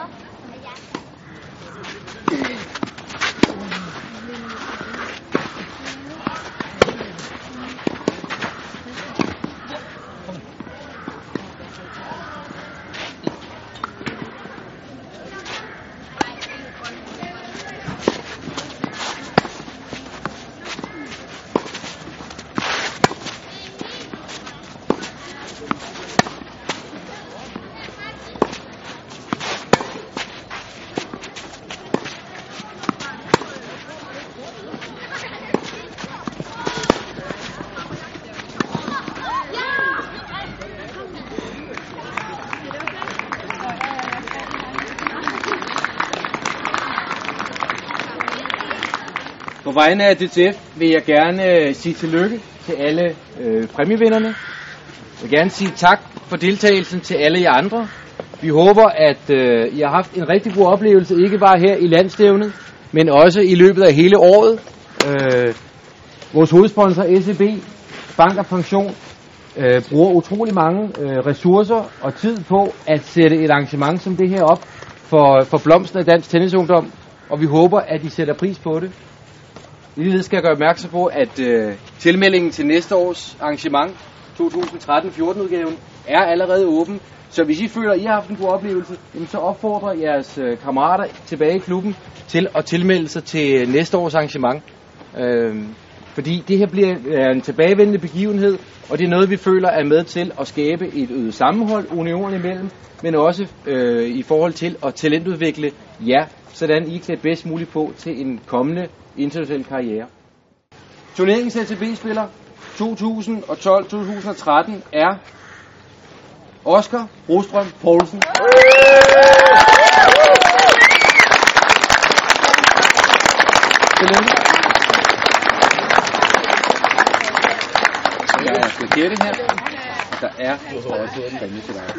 走 På vegne af DTF vil jeg gerne øh, sige tillykke til alle øh, præmievinderne. Jeg vil gerne sige tak for deltagelsen til alle jer andre. Vi håber, at øh, I har haft en rigtig god oplevelse, ikke bare her i landstævnet, men også i løbet af hele året. Øh, vores hovedsponsor, SEB, Bank og Pension, øh, bruger utrolig mange øh, ressourcer og tid på at sætte et arrangement som det her op for, for blomsten af dansk tennisungdom, og vi håber, at I sætter pris på det. Ligeledes skal jeg gøre opmærksom på, at øh, tilmeldingen til næste års arrangement, 2013-14 udgaven, er allerede åben. Så hvis I føler, at I har haft en god oplevelse, jamen så opfordrer jeres øh, kammerater tilbage i klubben til at tilmelde sig til næste års arrangement. Øh, fordi det her bliver er en tilbagevendende begivenhed, og det er noget, vi føler er med til at skabe et øget sammenhold unionen imellem, men også øh, i forhold til at talentudvikle jer, sådan I er klædt bedst muligt på til en kommende international karriere. Turneringens ATB-spiller 2012-2013 er Oscar Brostrøm Poulsen. Tillykke. Jeg skal gætte her. Der er også en præmie til dig.